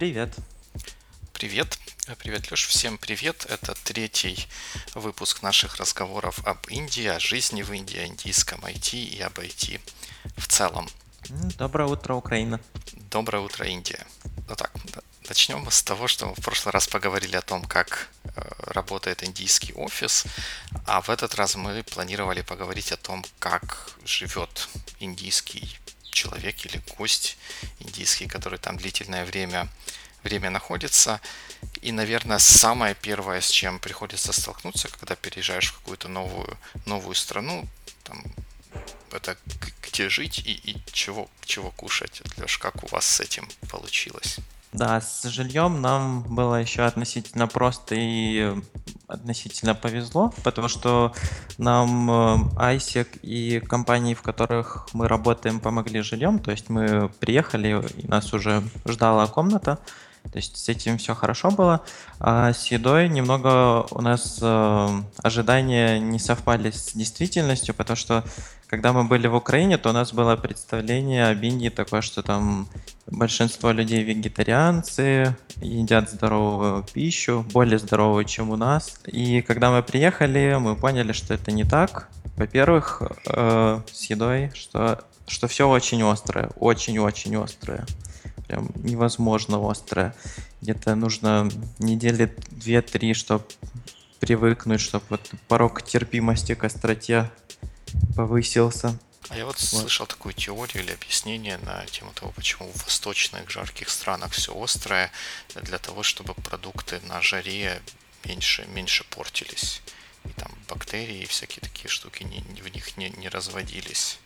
Привет. Привет. Привет, Леш. Всем привет. Это третий выпуск наших разговоров об Индии, о жизни в Индии, о индийском IT и об IT в целом. Доброе утро, Украина. Доброе утро, Индия. Ну так, начнем с того, что мы в прошлый раз поговорили о том, как э, работает индийский офис, а в этот раз мы планировали поговорить о том, как живет индийский человек или гость индийский, который там длительное время, время находится. И, наверное, самое первое, с чем приходится столкнуться, когда переезжаешь в какую-то новую, новую страну, там, это где жить и, и чего, чего кушать. Леш, как у вас с этим получилось? Да, с жильем нам было еще относительно просто и относительно повезло, потому что нам ISEC э, и компании, в которых мы работаем, помогли жильем. То есть мы приехали, и нас уже ждала комната. То есть с этим все хорошо было. А с едой немного у нас э, ожидания не совпали с действительностью, потому что когда мы были в Украине, то у нас было представление об Индии такое, что там большинство людей вегетарианцы, едят здоровую пищу, более здоровую, чем у нас. И когда мы приехали, мы поняли, что это не так. Во-первых, э, с едой, что, что все очень острое, очень-очень острое. Прям невозможно острое. Где-то нужно недели две-три, чтобы привыкнуть, чтобы вот порог терпимости к остроте повысился. А я вот, вот слышал такую теорию или объяснение на тему того, почему в восточных жарких странах все острое, для того, чтобы продукты на жаре меньше, меньше портились. И там бактерии и всякие такие штуки не, в них не, не разводились.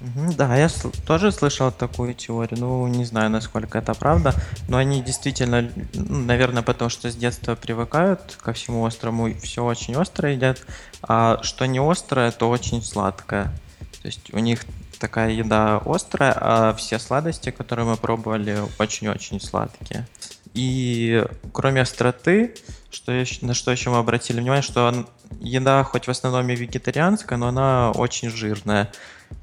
Да, я тоже слышал такую теорию. Ну, не знаю, насколько это правда. Но они действительно, ну, наверное, потому что с детства привыкают ко всему острому. Все очень остро едят. А что не острое, то очень сладкое. То есть у них такая еда острая, а все сладости, которые мы пробовали, очень-очень сладкие. И кроме остроты, что еще, на что еще мы обратили внимание, что еда хоть в основном и вегетарианская, но она очень жирная.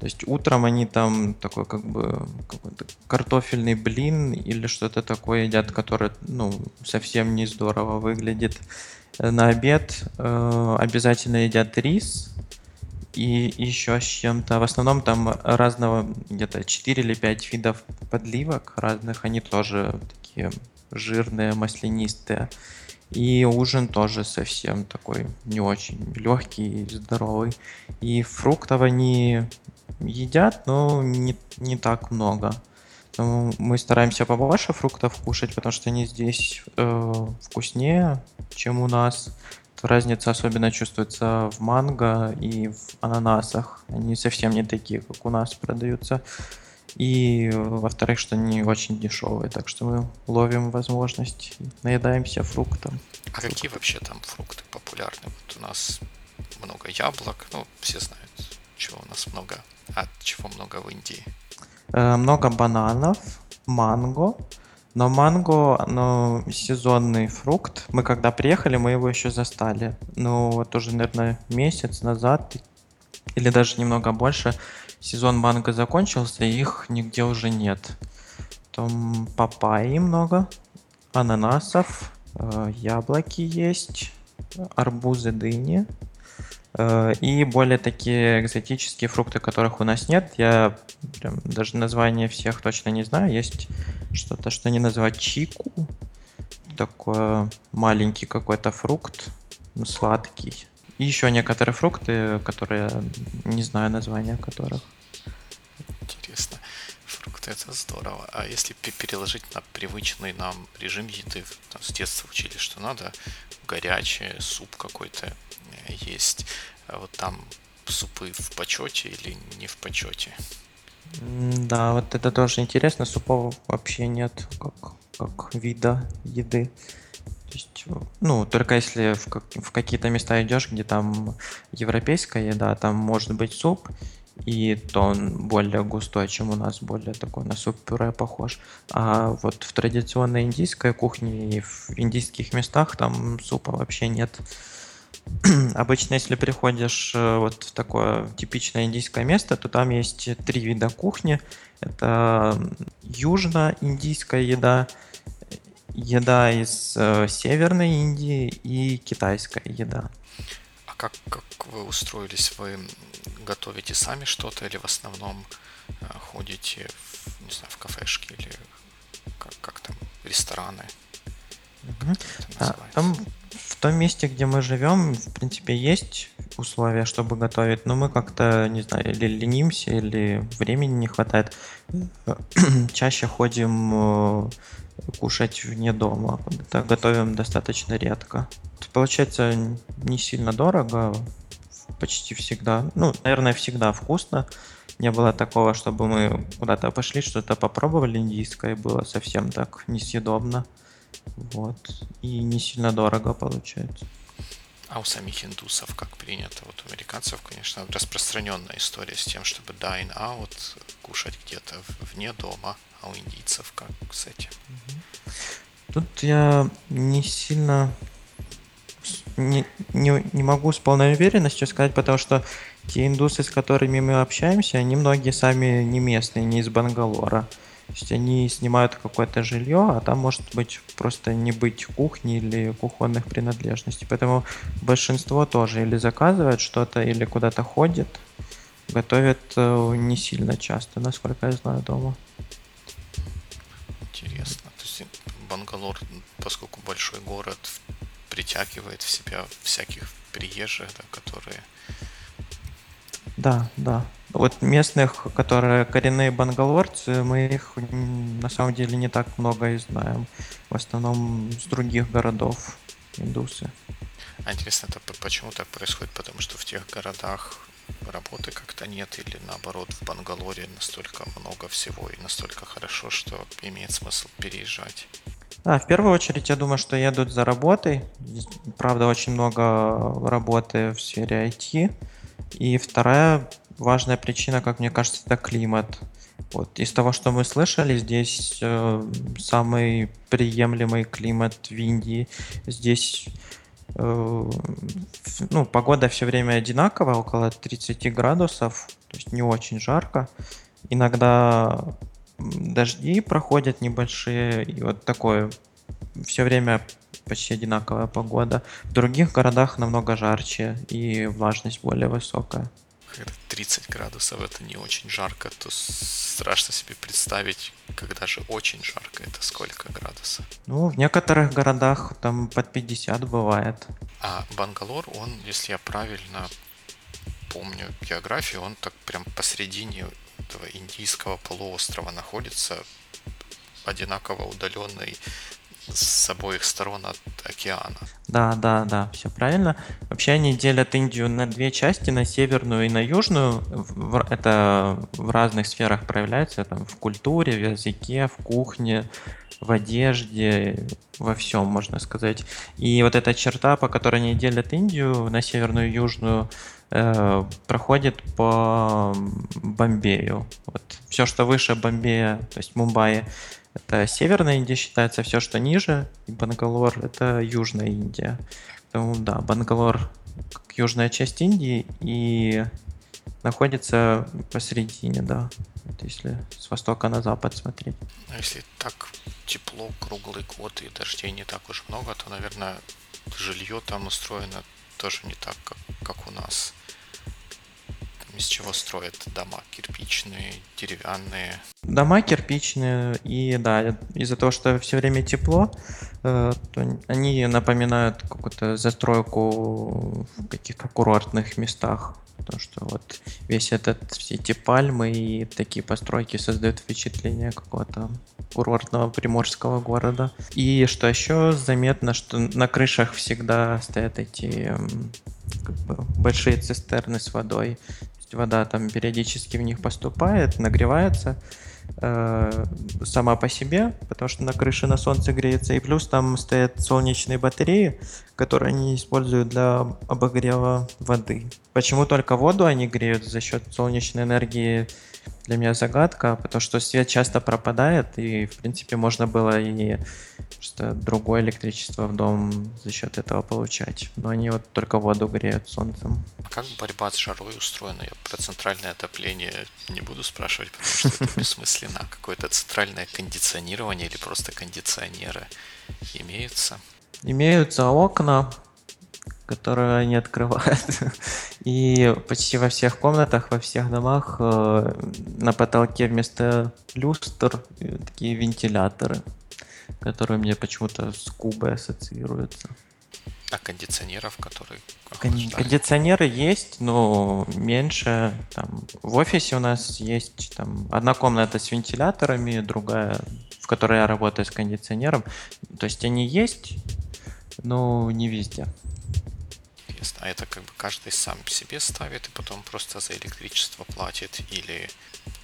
То есть утром они там такой как бы какой-то картофельный блин или что-то такое едят, которое ну, совсем не здорово выглядит. На обед э, обязательно едят рис и еще с чем-то. В основном там разного где-то 4 или 5 видов подливок разных. Они тоже такие жирные, маслянистые. И ужин тоже совсем такой не очень легкий и здоровый. И фруктов они едят, но не, не так много. Но мы стараемся побольше фруктов кушать, потому что они здесь э, вкуснее, чем у нас. Разница особенно чувствуется в манго и в ананасах. Они совсем не такие, как у нас продаются. И, во-вторых, что они очень дешевые, так что мы ловим возможность, наедаемся фруктом. А какие вообще там фрукты популярны? Вот у нас много яблок, ну, все знают, чего у нас много, а чего много в Индии. Э, много бананов, манго, но манго, ну, сезонный фрукт. Мы когда приехали, мы его еще застали. Ну, вот уже, наверное, месяц назад или даже немного больше сезон манго закончился, их нигде уже нет. Там папайи много, ананасов, э, яблоки есть, арбузы, дыни. Э, и более такие экзотические фрукты, которых у нас нет. Я прям даже название всех точно не знаю. Есть что-то, что не называть чику. Такой маленький какой-то фрукт, сладкий. И еще некоторые фрукты, которые не знаю названия которых. Интересно. Фрукты это здорово. А если переложить на привычный нам режим еды, там, с детства учили, что надо горячее, суп какой-то есть. А вот там супы в почете или не в почете? Да, вот это тоже интересно. Супов вообще нет как, как вида еды есть, ну, только если в, в какие-то места идешь, где там европейская еда, там может быть суп, и то он более густой, чем у нас, более такой на суп-пюре похож. А вот в традиционной индийской кухне и в индийских местах там супа вообще нет. Обычно, если приходишь э, вот в такое типичное индийское место, то там есть три вида кухни. Это южно-индийская еда, еда из э, Северной Индии и китайская еда. А как, как вы устроились? Вы готовите сами что-то или в основном э, ходите в, не знаю, в кафешки или как, как там, рестораны? А, там в том месте, где мы живем, в принципе, есть условия, чтобы готовить, но мы как-то, не знаю, или ленимся, или времени не хватает. Чаще ходим э, кушать вне дома. Это готовим достаточно редко. Получается не сильно дорого, почти всегда. Ну, наверное, всегда вкусно. Не было такого, чтобы мы куда-то пошли, что-то попробовали индийское, было совсем так несъедобно. Вот. И не сильно дорого получается. А у самих индусов как принято? Вот у американцев, конечно, распространенная история с тем, чтобы dine out, кушать где-то вне дома, а у индийцев как с этим? Тут я не сильно не, не, не могу с полной уверенностью сказать, потому что те индусы, с которыми мы общаемся, они многие сами не местные, не из Бангалора. То есть они снимают какое-то жилье, а там может быть просто не быть кухни или кухонных принадлежностей. Поэтому большинство тоже или заказывает что-то, или куда-то ходит. Готовят э, не сильно часто, насколько я знаю, дома. Интересно. То есть Бангалор, поскольку большой город, притягивает в себя всяких приезжих, да, которые... Да, да. Вот местных, которые коренные бангалорцы, мы их на самом деле не так много и знаем. В основном с других городов индусы. А интересно, это почему так происходит? Потому что в тех городах работы как-то нет, или наоборот, в Бангалоре настолько много всего и настолько хорошо, что имеет смысл переезжать? А, в первую очередь, я думаю, что едут за работой. Правда, очень много работы в сфере IT. И вторая важная причина, как мне кажется, это климат. Вот из того, что мы слышали, здесь э, самый приемлемый климат в Индии. Здесь э, ну, погода все время одинаковая, около 30 градусов, то есть не очень жарко. Иногда дожди проходят небольшие, и вот такое все время почти одинаковая погода. В других городах намного жарче и влажность более высокая. 30 градусов это не очень жарко, то страшно себе представить, когда же очень жарко, это сколько градусов? Ну, в некоторых городах там под 50 бывает. А Бангалор, он, если я правильно помню географию, он так прям посередине этого индийского полуострова находится, одинаково удаленный с обоих сторон от океана. Да, да, да, все правильно. Вообще они делят Индию на две части, на северную и на южную. Это в разных сферах проявляется, там, в культуре, в языке, в кухне, в одежде, во всем, можно сказать. И вот эта черта, по которой они делят Индию на северную и южную, э, проходит по Бомбею. Вот. Все, что выше Бомбея, то есть Мумбаи, это Северная Индия считается, все, что ниже, и Бангалор — это Южная Индия. Поэтому, да, Бангалор как южная часть Индии и находится посередине, да. Вот если с востока на запад смотреть. Ну, если так тепло круглый год и дождей не так уж много, то, наверное, жилье там устроено тоже не так, как, как у нас. Из чего строят дома? Кирпичные, деревянные? Дома кирпичные, и да, из-за того, что все время тепло, э, то они напоминают какую-то застройку в каких-то курортных местах. Потому что вот весь этот, все эти пальмы и такие постройки создают впечатление какого-то курортного приморского города. И что еще заметно, что на крышах всегда стоят эти как бы, большие цистерны с водой вода там периодически в них поступает, нагревается э, сама по себе, потому что на крыше на солнце греется, и плюс там стоят солнечные батареи, которые они используют для обогрева воды. Почему только воду они греют за счет солнечной энергии? Для меня загадка, потому что свет часто пропадает, и, в принципе, можно было и что другое электричество в дом за счет этого получать. Но они вот только воду греют солнцем. А как борьба с жарой устроена? Я про центральное отопление не буду спрашивать, потому что это бессмысленно. Какое-то центральное кондиционирование или просто кондиционеры имеются? Имеются окна, которые они открывают. И почти во всех комнатах, во всех домах э, на потолке вместо люстр э, такие вентиляторы, которые мне почему-то с Кубой ассоциируются. А кондиционеров, которые Кон- кондиционеры есть, но меньше. Там, в офисе у нас есть там одна комната с вентиляторами, другая, в которой я работаю с кондиционером. То есть они есть, но не везде. А это как бы каждый сам себе ставит и потом просто за электричество платит или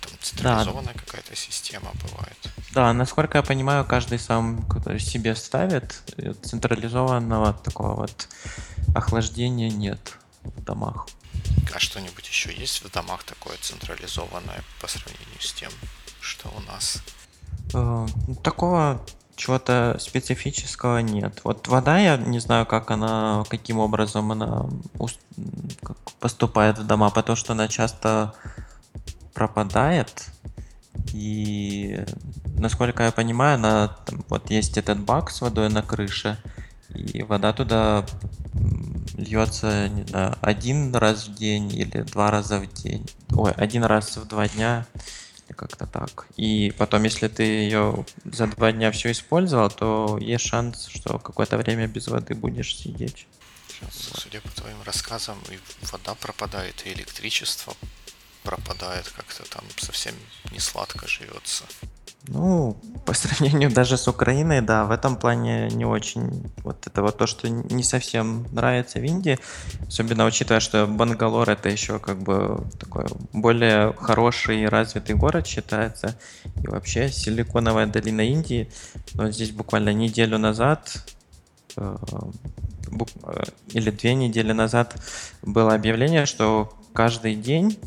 там централизованная да. какая-то система бывает? Да, насколько я понимаю, каждый сам себе ставит. Централизованного такого вот охлаждения нет в домах. А что-нибудь еще есть в домах такое централизованное по сравнению с тем, что у нас? Э, такого чего-то специфического нет. Вот вода, я не знаю, как она, каким образом она поступает в дома, потому что она часто пропадает. И насколько я понимаю, она там, вот есть этот бак с водой на крыше, и вода туда льется, не знаю, один раз в день или два раза в день. Ой, один раз в два дня как-то так. И потом, если ты ее за два дня все использовал, то есть шанс, что какое-то время без воды будешь сидеть. Судя по твоим рассказам, и вода пропадает, и электричество пропадает, как-то там совсем не сладко живется. Ну, по сравнению даже с Украиной, да, в этом плане не очень. Вот это вот то, что не совсем нравится в Индии. Особенно учитывая, что Бангалор это еще как бы такой более хороший и развитый город считается. И вообще Силиконовая долина Индии. Но здесь буквально неделю назад э, э, или две недели назад было объявление, что каждый день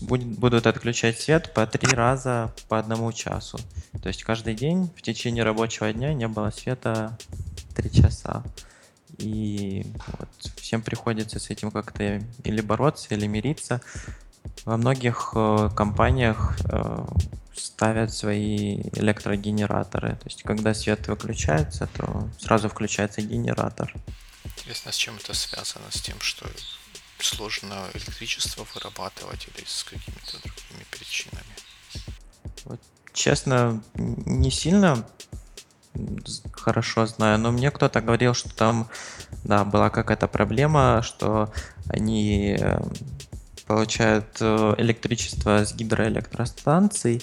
будут отключать свет по три раза по одному часу. То есть каждый день в течение рабочего дня не было света три часа. И вот, всем приходится с этим как-то или бороться, или мириться. Во многих э, компаниях э, ставят свои электрогенераторы. То есть, когда свет выключается, то сразу включается генератор. Интересно, с чем это связано? С тем, что сложно электричество вырабатывать или с какими-то другими причинами? Вот, честно, не сильно хорошо знаю, но мне кто-то говорил, что там, да, была какая-то проблема, что они э, получают э, электричество с гидроэлектростанций,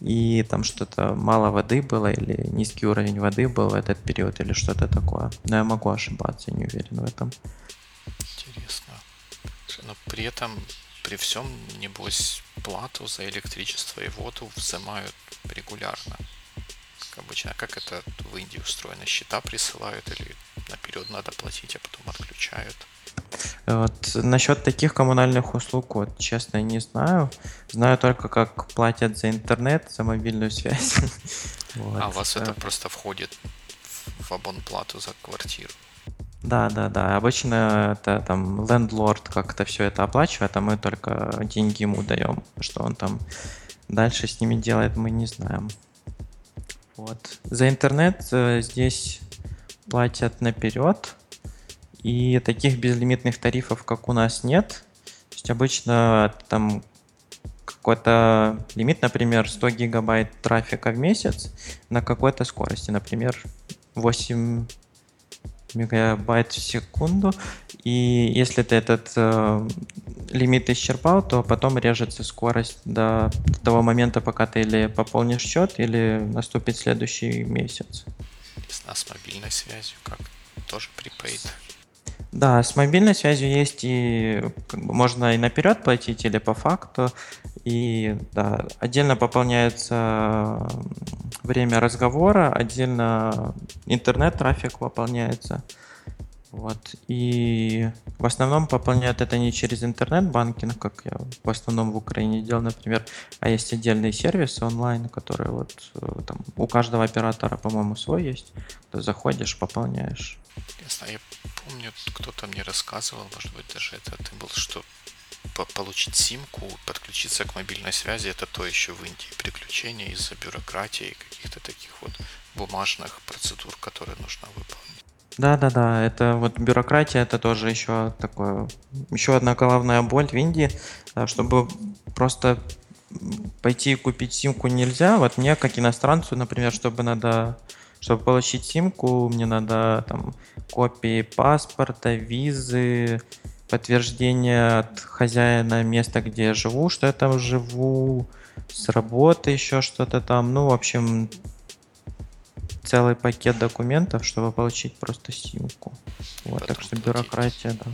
и там что-то мало воды было, или низкий уровень воды был в этот период, или что-то такое. Но я могу ошибаться, не уверен в этом. Но при этом, при всем, небось, плату за электричество и воду взимают регулярно. Как обычно. А как это в Индии устроено? Счета присылают или наперед надо платить, а потом отключают? Вот насчет таких коммунальных услуг, вот честно, не знаю. Знаю только, как платят за интернет, за мобильную связь. А у вас это просто входит в абонплату за квартиру? Да, да, да. Обычно это там лендлорд как-то все это оплачивает, а мы только деньги ему даем. Что он там дальше с ними делает, мы не знаем. Вот. За интернет э, здесь платят наперед, и таких безлимитных тарифов, как у нас, нет. То есть обычно там какой-то лимит, например, 100 гигабайт трафика в месяц на какой-то скорости, например, 8 мегабайт в секунду. И если ты этот э, лимит исчерпал, то потом режется скорость до того момента, пока ты или пополнишь счет, или наступит следующий месяц. А с мобильной связью как? Тоже prepaid? Да, с мобильной связью есть и как бы, можно и наперед платить, или по факту. И да, отдельно пополняется время разговора, отдельно интернет-трафик выполняется. Вот. И в основном пополняют это не через интернет-банкинг, как я в основном в Украине делал, например, а есть отдельные сервисы онлайн, которые вот э, там у каждого оператора, по-моему, свой есть. Ты заходишь, пополняешь. Ясно. Я помню, кто-то мне рассказывал, может быть, даже это ты был, что получить симку, подключиться к мобильной связи, это то еще в Индии приключения из-за бюрократии каких-то таких вот бумажных процедур, которые нужно выполнить. Да-да-да, это вот бюрократия, это тоже еще такое, еще одна головная боль в Индии, чтобы просто пойти и купить симку нельзя. Вот мне, как иностранцу, например, чтобы надо, чтобы получить симку, мне надо там копии паспорта, визы, подтверждение от хозяина места, где я живу, что я там живу, с работы еще что-то там. Ну, в общем, целый пакет документов, чтобы получить просто симку. Вот, Потом так что платить, бюрократия, да.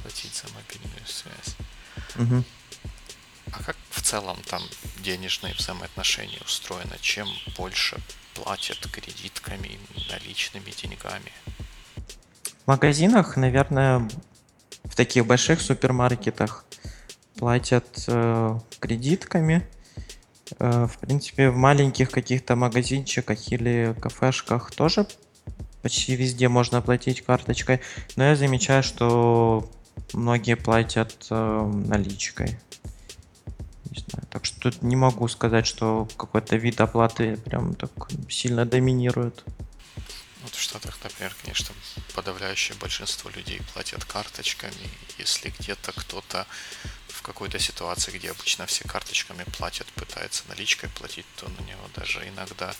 Платить за мобильную связь. Угу. А как в целом там денежные взаимоотношения устроены? Чем больше платят кредитками, наличными деньгами? В магазинах, наверное, в таких больших супермаркетах платят э, кредитками. Э, в принципе, в маленьких каких-то магазинчиках или кафешках тоже почти везде можно оплатить карточкой. Но я замечаю, что многие платят э, наличкой. Не знаю. Так что тут не могу сказать, что какой-то вид оплаты прям так сильно доминирует. Вот в Штатах, например, конечно, подавляющее большинство людей платят карточками. Если где-то кто-то в какой-то ситуации, где обычно все карточками платят, пытается наличкой платить, то на него даже иногда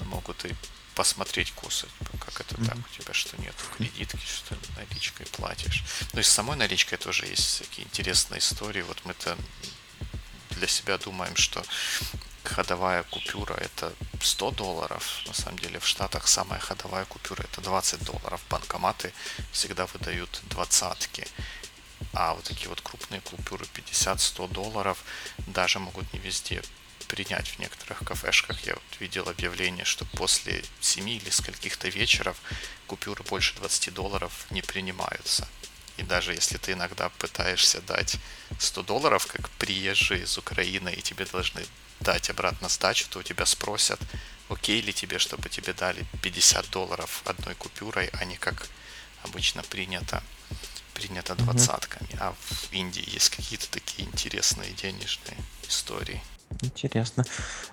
могут и посмотреть курсы, как это mm-hmm. так у тебя, что нет кредитки, что наличкой платишь. Ну и с самой наличкой тоже есть всякие интересные истории. Вот мы-то для себя думаем, что ходовая купюра это 100 долларов. На самом деле в Штатах самая ходовая купюра это 20 долларов. Банкоматы всегда выдают двадцатки. А вот такие вот крупные купюры 50-100 долларов даже могут не везде принять в некоторых кафешках. Я вот видел объявление, что после 7 или скольких-то вечеров купюры больше 20 долларов не принимаются. И даже если ты иногда пытаешься дать 100 долларов, как приезжий из Украины, и тебе должны дать обратно сдачу, то у тебя спросят, окей ли тебе, чтобы тебе дали 50 долларов одной купюрой, а не как обычно принято, принято двадцатками. Mm-hmm. А в Индии есть какие-то такие интересные денежные истории. Интересно.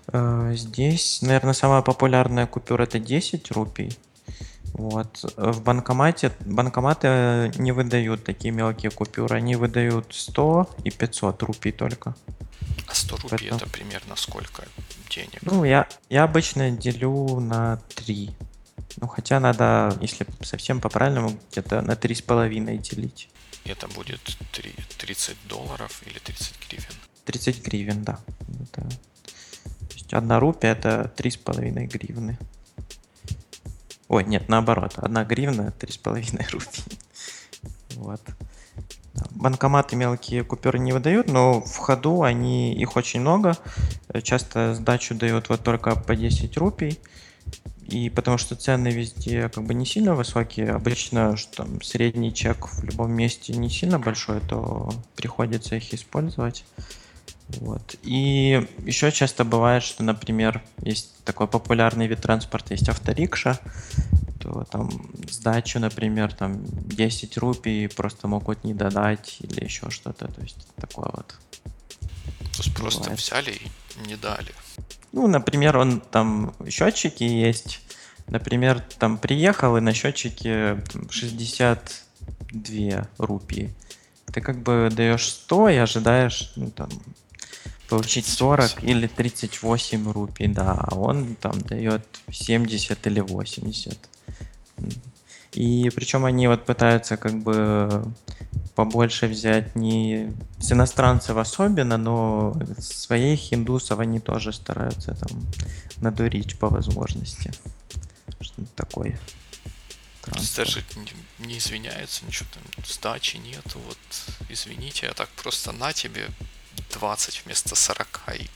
Э, здесь, наверное, самая популярная купюра это 10 рупий. Вот. В банкомате банкоматы не выдают такие мелкие купюры, они выдают 100 и 500 рупий только. А 100 рупий Поэтому... это примерно сколько денег? Ну, я, я обычно делю на 3. Ну, хотя надо, если совсем по-правильному, где-то на 3,5 делить. Это будет 3, 30 долларов или 30 гривен? 30 гривен, да. Это... То есть одна рупия это 3,5 гривны. Ой, нет, наоборот. Одна гривна, 3,5 рупий. Вот. Банкоматы мелкие купюры не выдают, но в ходу они их очень много. Часто сдачу дают вот только по 10 рупий. И потому что цены везде как бы не сильно высокие, обычно что там средний чек в любом месте не сильно большой, то приходится их использовать. Вот. И еще часто бывает, что, например, есть такой популярный вид транспорта, есть авторикша, то там сдачу, например, там 10 рупий просто могут не додать или еще что-то, то есть такое вот. То есть просто бывает. взяли и не дали. Ну, например, он там счетчики есть, например, там приехал и на счетчике 62 рупии. Ты как бы даешь 100 и ожидаешь, ну, там, получить 40 или 38 рупий, да, а он там дает 70 или 80. И причем они вот пытаются как бы побольше взять не с иностранцев особенно, но своих индусов они тоже стараются там надурить по возможности. Что-то такое. Даже не, не извиняются, ничего там, сдачи нету, вот извините, я так просто на тебе 20 вместо 40 и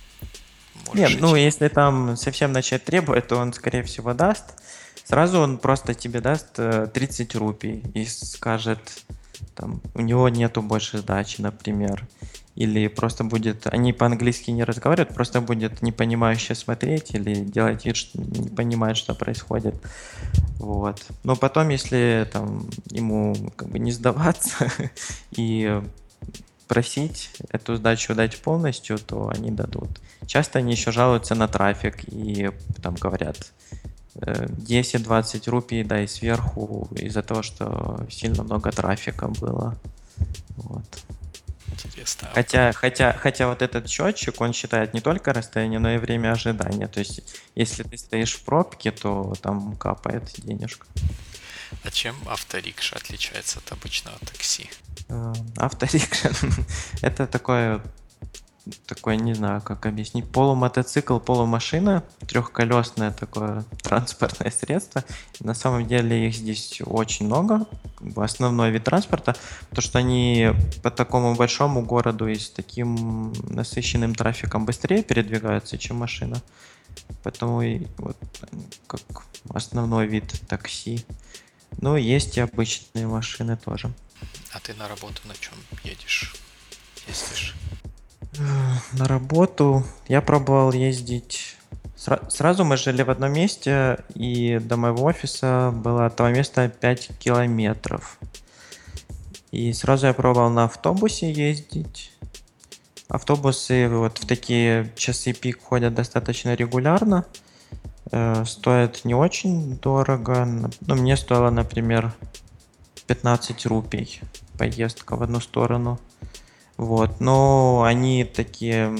Нет, ну если там совсем начать требовать, то он скорее всего даст Сразу он просто тебе даст 30 э, рупий и скажет, там, у него нету больше сдачи, например. Или просто будет, они по-английски не разговаривают, просто будет непонимающе смотреть или делать вид, что не понимает, что происходит. Вот. Но потом, если там ему как бы не сдаваться и просить эту сдачу дать полностью, то они дадут. Часто они еще жалуются на трафик и там говорят 10-20 э, рупий дай сверху из-за того, что сильно много трафика было. Вот. Интересно. Хотя, хотя, хотя вот этот счетчик, он считает не только расстояние, но и время ожидания. То есть, если ты стоишь в пробке, то там капает денежка. А чем авторикша отличается от обычного такси? Э, авторикша — это такое такой, не знаю, как объяснить, полумотоцикл, полумашина, трехколесное такое транспортное средство. На самом деле их здесь очень много, основной вид транспорта, то что они по такому большому городу и с таким насыщенным трафиком быстрее передвигаются, чем машина. Поэтому и вот как основной вид такси. Ну, есть и обычные машины тоже. А ты на работу на чем едешь? Ездишь? На работу я пробовал ездить. Сразу мы жили в одном месте, и до моего офиса было от того места 5 километров. И сразу я пробовал на автобусе ездить. Автобусы вот в такие часы пик ходят достаточно регулярно. Э, стоят не очень дорого. Ну, мне стоило, например, 15 рупий поездка в одну сторону. Вот, но они такие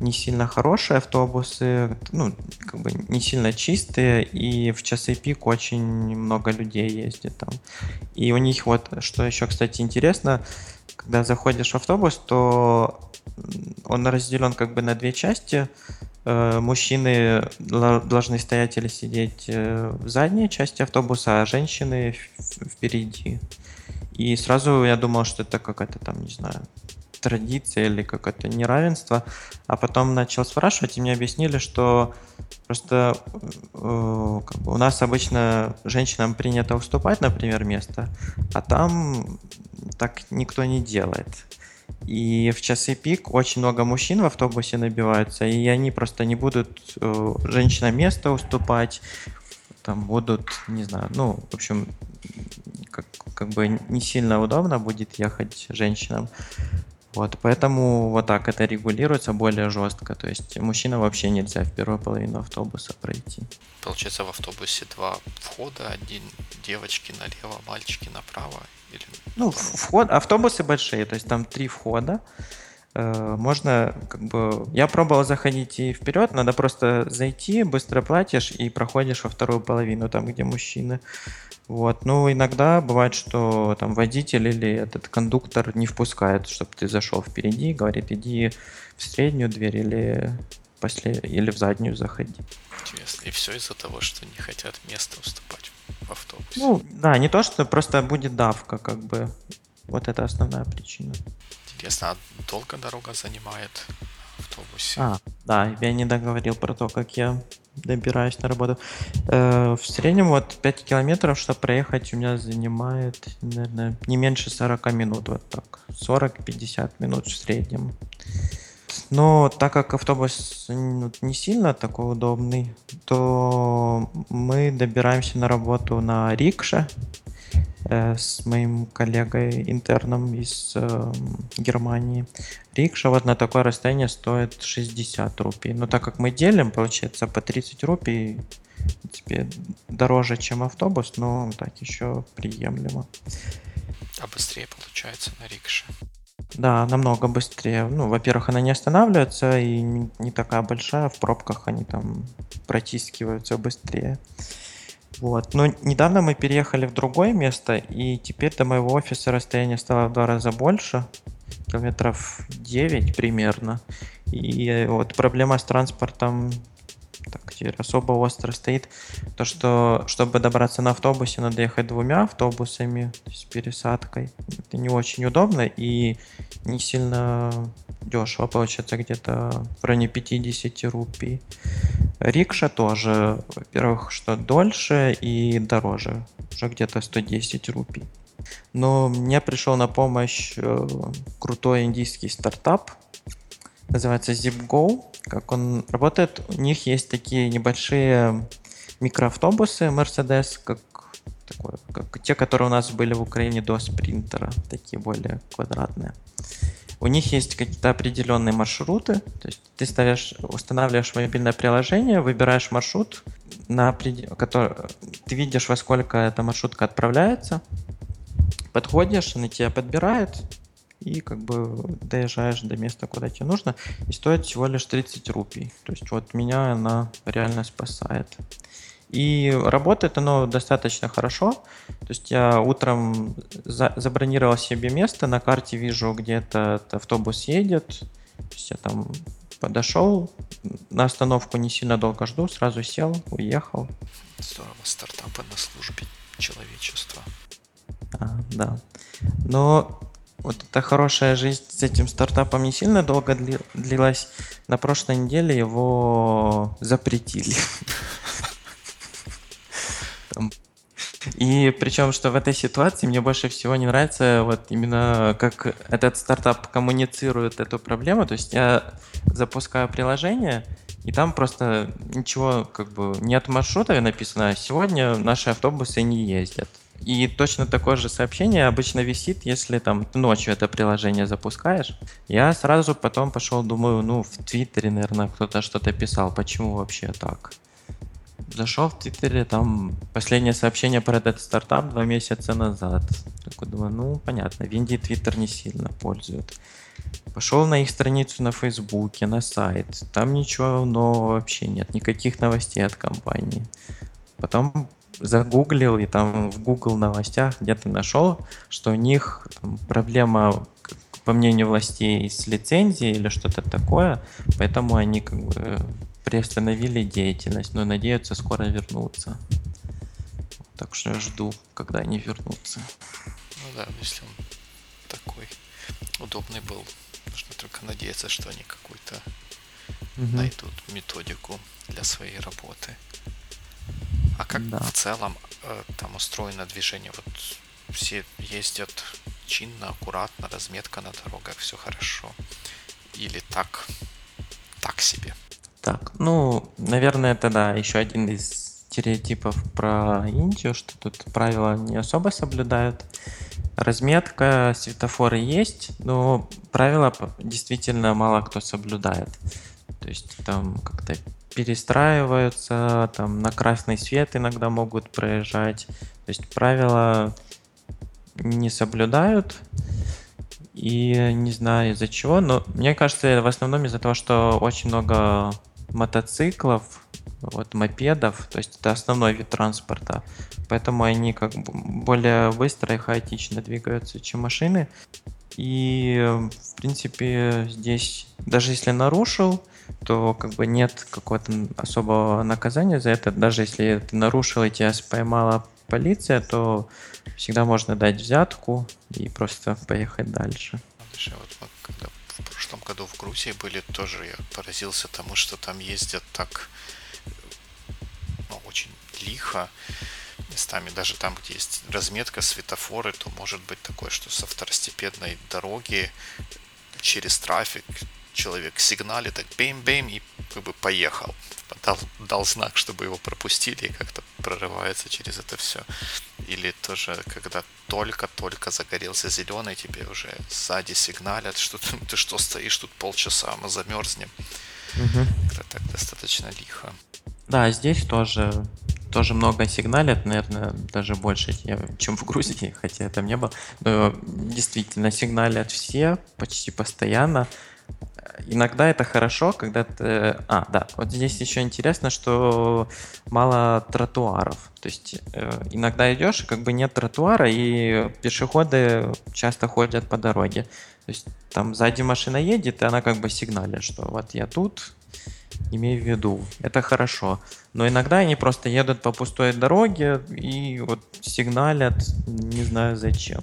не сильно хорошие автобусы, ну, как бы не сильно чистые, и в часы пик очень много людей ездит там. И у них вот, что еще, кстати, интересно, когда заходишь в автобус, то он разделен как бы на две части. Э, мужчины должны стоять или сидеть э, в задней части автобуса, а женщины впереди. И сразу я думал, что это какая-то там, не знаю, традиция или какое-то неравенство. А потом начал спрашивать, и мне объяснили, что просто э, как бы у нас обычно женщинам принято уступать, например, место, а там так никто не делает. И в часы пик очень много мужчин в автобусе набиваются, и они просто не будут э, женщинам место уступать, там будут, не знаю, ну, в общем, как, как бы не сильно удобно будет ехать женщинам. Вот, поэтому вот так это регулируется более жестко. То есть мужчинам вообще нельзя в первую половину автобуса пройти. Получается, в автобусе два входа, один девочки налево, мальчики направо. Или... Ну, вход, автобусы большие, то есть там три входа. Э, можно, как бы, я пробовал заходить и вперед, надо просто зайти, быстро платишь и проходишь во вторую половину, там, где мужчины. Вот. Ну, иногда бывает, что там водитель или этот кондуктор не впускает, чтобы ты зашел впереди, говорит, иди в среднюю дверь или, после... или в заднюю заходи. Интересно. И все из-за того, что не хотят место уступать в автобусе. Ну, да, не то, что просто будет давка, как бы. Вот это основная причина. Интересно, а долго дорога занимает в автобусе? А, да, я не договорил про то, как я добираюсь на работу. Э, в среднем вот 5 километров, чтобы проехать, у меня занимает, наверное, не меньше 40 минут. Вот так. 40-50 минут в среднем. Но так как автобус ну, не сильно такой удобный, то мы добираемся на работу на рикше с моим коллегой интерном из э, Германии. Рикша вот на такое расстояние стоит 60 рупий. Но так как мы делим, получается по 30 рупий, тебе дороже, чем автобус, но так еще приемлемо. А быстрее получается на рикше? Да, намного быстрее. Ну, во-первых, она не останавливается и не, не такая большая. В пробках они там протискиваются быстрее. Вот. Но недавно мы переехали в другое место, и теперь до моего офиса расстояние стало в два раза больше, километров 9 примерно. И вот проблема с транспортом теперь особо остро стоит то, что чтобы добраться на автобусе, надо ехать двумя автобусами, то есть пересадкой. Это не очень удобно и не сильно дешево, получается где-то в районе 50 рупий. Рикша тоже, во-первых, что дольше и дороже, уже где-то 110 рупий. Но мне пришел на помощь э, крутой индийский стартап, называется ZipGo. Как он работает? У них есть такие небольшие микроавтобусы Mercedes, как такое, как те, которые у нас были в Украине до спринтера, такие более квадратные. У них есть какие-то определенные маршруты, то есть ты ставишь, устанавливаешь мобильное приложение, выбираешь маршрут, на который ты видишь, во сколько эта маршрутка отправляется, подходишь, она тебя подбирает, и как бы доезжаешь до места, куда тебе нужно, и стоит всего лишь 30 рупий. То есть вот меня она реально спасает. И работает оно достаточно хорошо. То есть я утром за, забронировал себе место, на карте вижу, где этот автобус едет. То есть я там подошел, на остановку не сильно долго жду, сразу сел, уехал. Здорово, стартапы на службе человечества. А, да. Но вот эта хорошая жизнь с этим стартапом не сильно долго длилась. На прошлой неделе его запретили. И причем, что в этой ситуации мне больше всего не нравится вот именно как этот стартап коммуницирует эту проблему. То есть я запускаю приложение, и там просто ничего, как бы, нет маршрута написано, «А сегодня наши автобусы не ездят. И точно такое же сообщение обычно висит, если там ночью это приложение запускаешь. Я сразу потом пошел, думаю, ну, в Твиттере, наверное, кто-то что-то писал, почему вообще так. Зашел в Твиттере, там последнее сообщение про этот стартап два месяца назад. Такой думаю, ну, понятно, в Индии Твиттер не сильно пользуют. Пошел на их страницу на Фейсбуке, на сайт. Там ничего нового вообще нет, никаких новостей от компании. Потом загуглил и там в Google новостях где-то нашел, что у них там, проблема, по мнению властей, с лицензией или что-то такое, поэтому они как бы приостановили деятельность, но надеются скоро вернуться. Так что я жду, когда они вернутся. Ну да, если он такой удобный был, нужно только надеяться, что они какую-то угу. найдут методику для своей работы. А как да. в целом э, там устроено движение? Вот все ездят чинно, аккуратно, разметка на дорогах, все хорошо. Или так, так себе? Так, ну, наверное, это да, еще один из стереотипов про Индию, что тут правила не особо соблюдают. Разметка, светофоры есть, но правила действительно мало кто соблюдает. То есть там как-то перестраиваются, там на красный свет иногда могут проезжать. То есть правила не соблюдают. И не знаю из-за чего, но мне кажется, в основном из-за того, что очень много мотоциклов, вот мопедов, то есть это основной вид транспорта, поэтому они как бы более быстро и хаотично двигаются, чем машины. И, в принципе, здесь, даже если нарушил, то как бы нет какого-то особого наказания за это. Даже если ты нарушил и тебя поймала полиция, то всегда можно дать взятку и просто поехать дальше. Вот мы когда в прошлом году в Грузии были, тоже я поразился тому, что там ездят так ну, очень лихо местами, даже там, где есть разметка, светофоры, то может быть такое, что со второстепенной дороги через трафик человек сигналит, так бейм-бейм и как бы поехал. Дал, дал знак, чтобы его пропустили и как-то прорывается через это все. Или тоже, когда только-только загорелся зеленый, тебе уже сзади сигналят, что ты, ты что стоишь тут полчаса, мы замерзнем. Угу. Это так достаточно лихо. Да, здесь тоже тоже много сигналят, наверное, даже больше, чем в Грузии, хотя там не было. Но действительно, сигналят все почти постоянно. Иногда это хорошо, когда ты... А, да, вот здесь еще интересно, что мало тротуаров. То есть э, иногда идешь, и как бы нет тротуара, и пешеходы часто ходят по дороге. То есть там сзади машина едет, и она как бы сигналит, что вот я тут, имею в виду. Это хорошо. Но иногда они просто едут по пустой дороге и вот сигналят, не знаю зачем.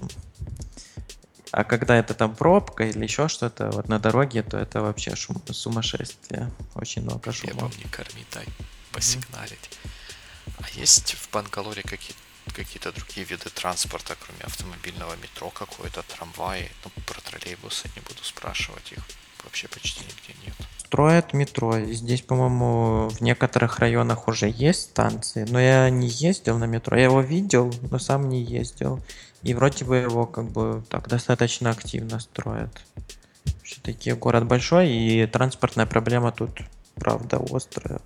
А когда это там пробка или еще что-то вот на дороге, то это вообще шум, сумасшествие. Очень много шума. Хлебом не корми, дай посигналить. А есть в Бангалоре какие-то какие-то другие виды транспорта, кроме автомобильного метро, какое-то трамвай. Ну, про троллейбусы не буду спрашивать, их вообще почти нигде нет. Строят метро. Здесь, по-моему, в некоторых районах уже есть станции, но я не ездил на метро. Я его видел, но сам не ездил. И вроде бы его как бы так достаточно активно строят. Все-таки город большой, и транспортная проблема тут правда острая.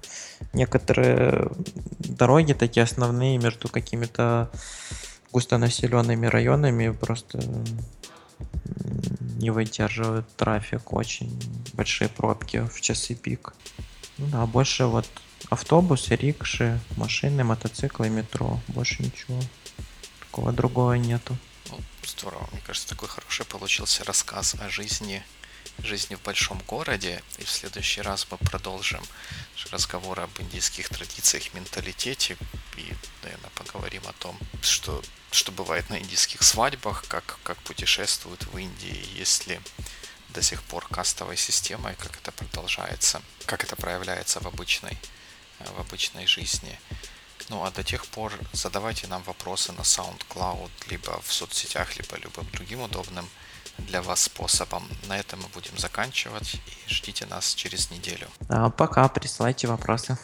Некоторые дороги такие основные между какими-то густонаселенными районами просто не выдерживают трафик, очень большие пробки в часы пик. Ну да, больше вот автобусы, рикши, машины, мотоциклы, метро. Больше ничего. Такого другого нету. Ну, здорово. Мне кажется, такой хороший получился рассказ о жизни жизни в большом городе. И в следующий раз мы продолжим разговор об индийских традициях, менталитете. И, наверное, поговорим о том, что, что бывает на индийских свадьбах, как, как путешествуют в Индии, есть ли до сих пор кастовой системой, как это продолжается, как это проявляется в обычной, в обычной жизни. Ну а до тех пор задавайте нам вопросы на SoundCloud, либо в соцсетях, либо любым другим удобным для вас способом. На этом мы будем заканчивать и ждите нас через неделю. А, пока, присылайте вопросы.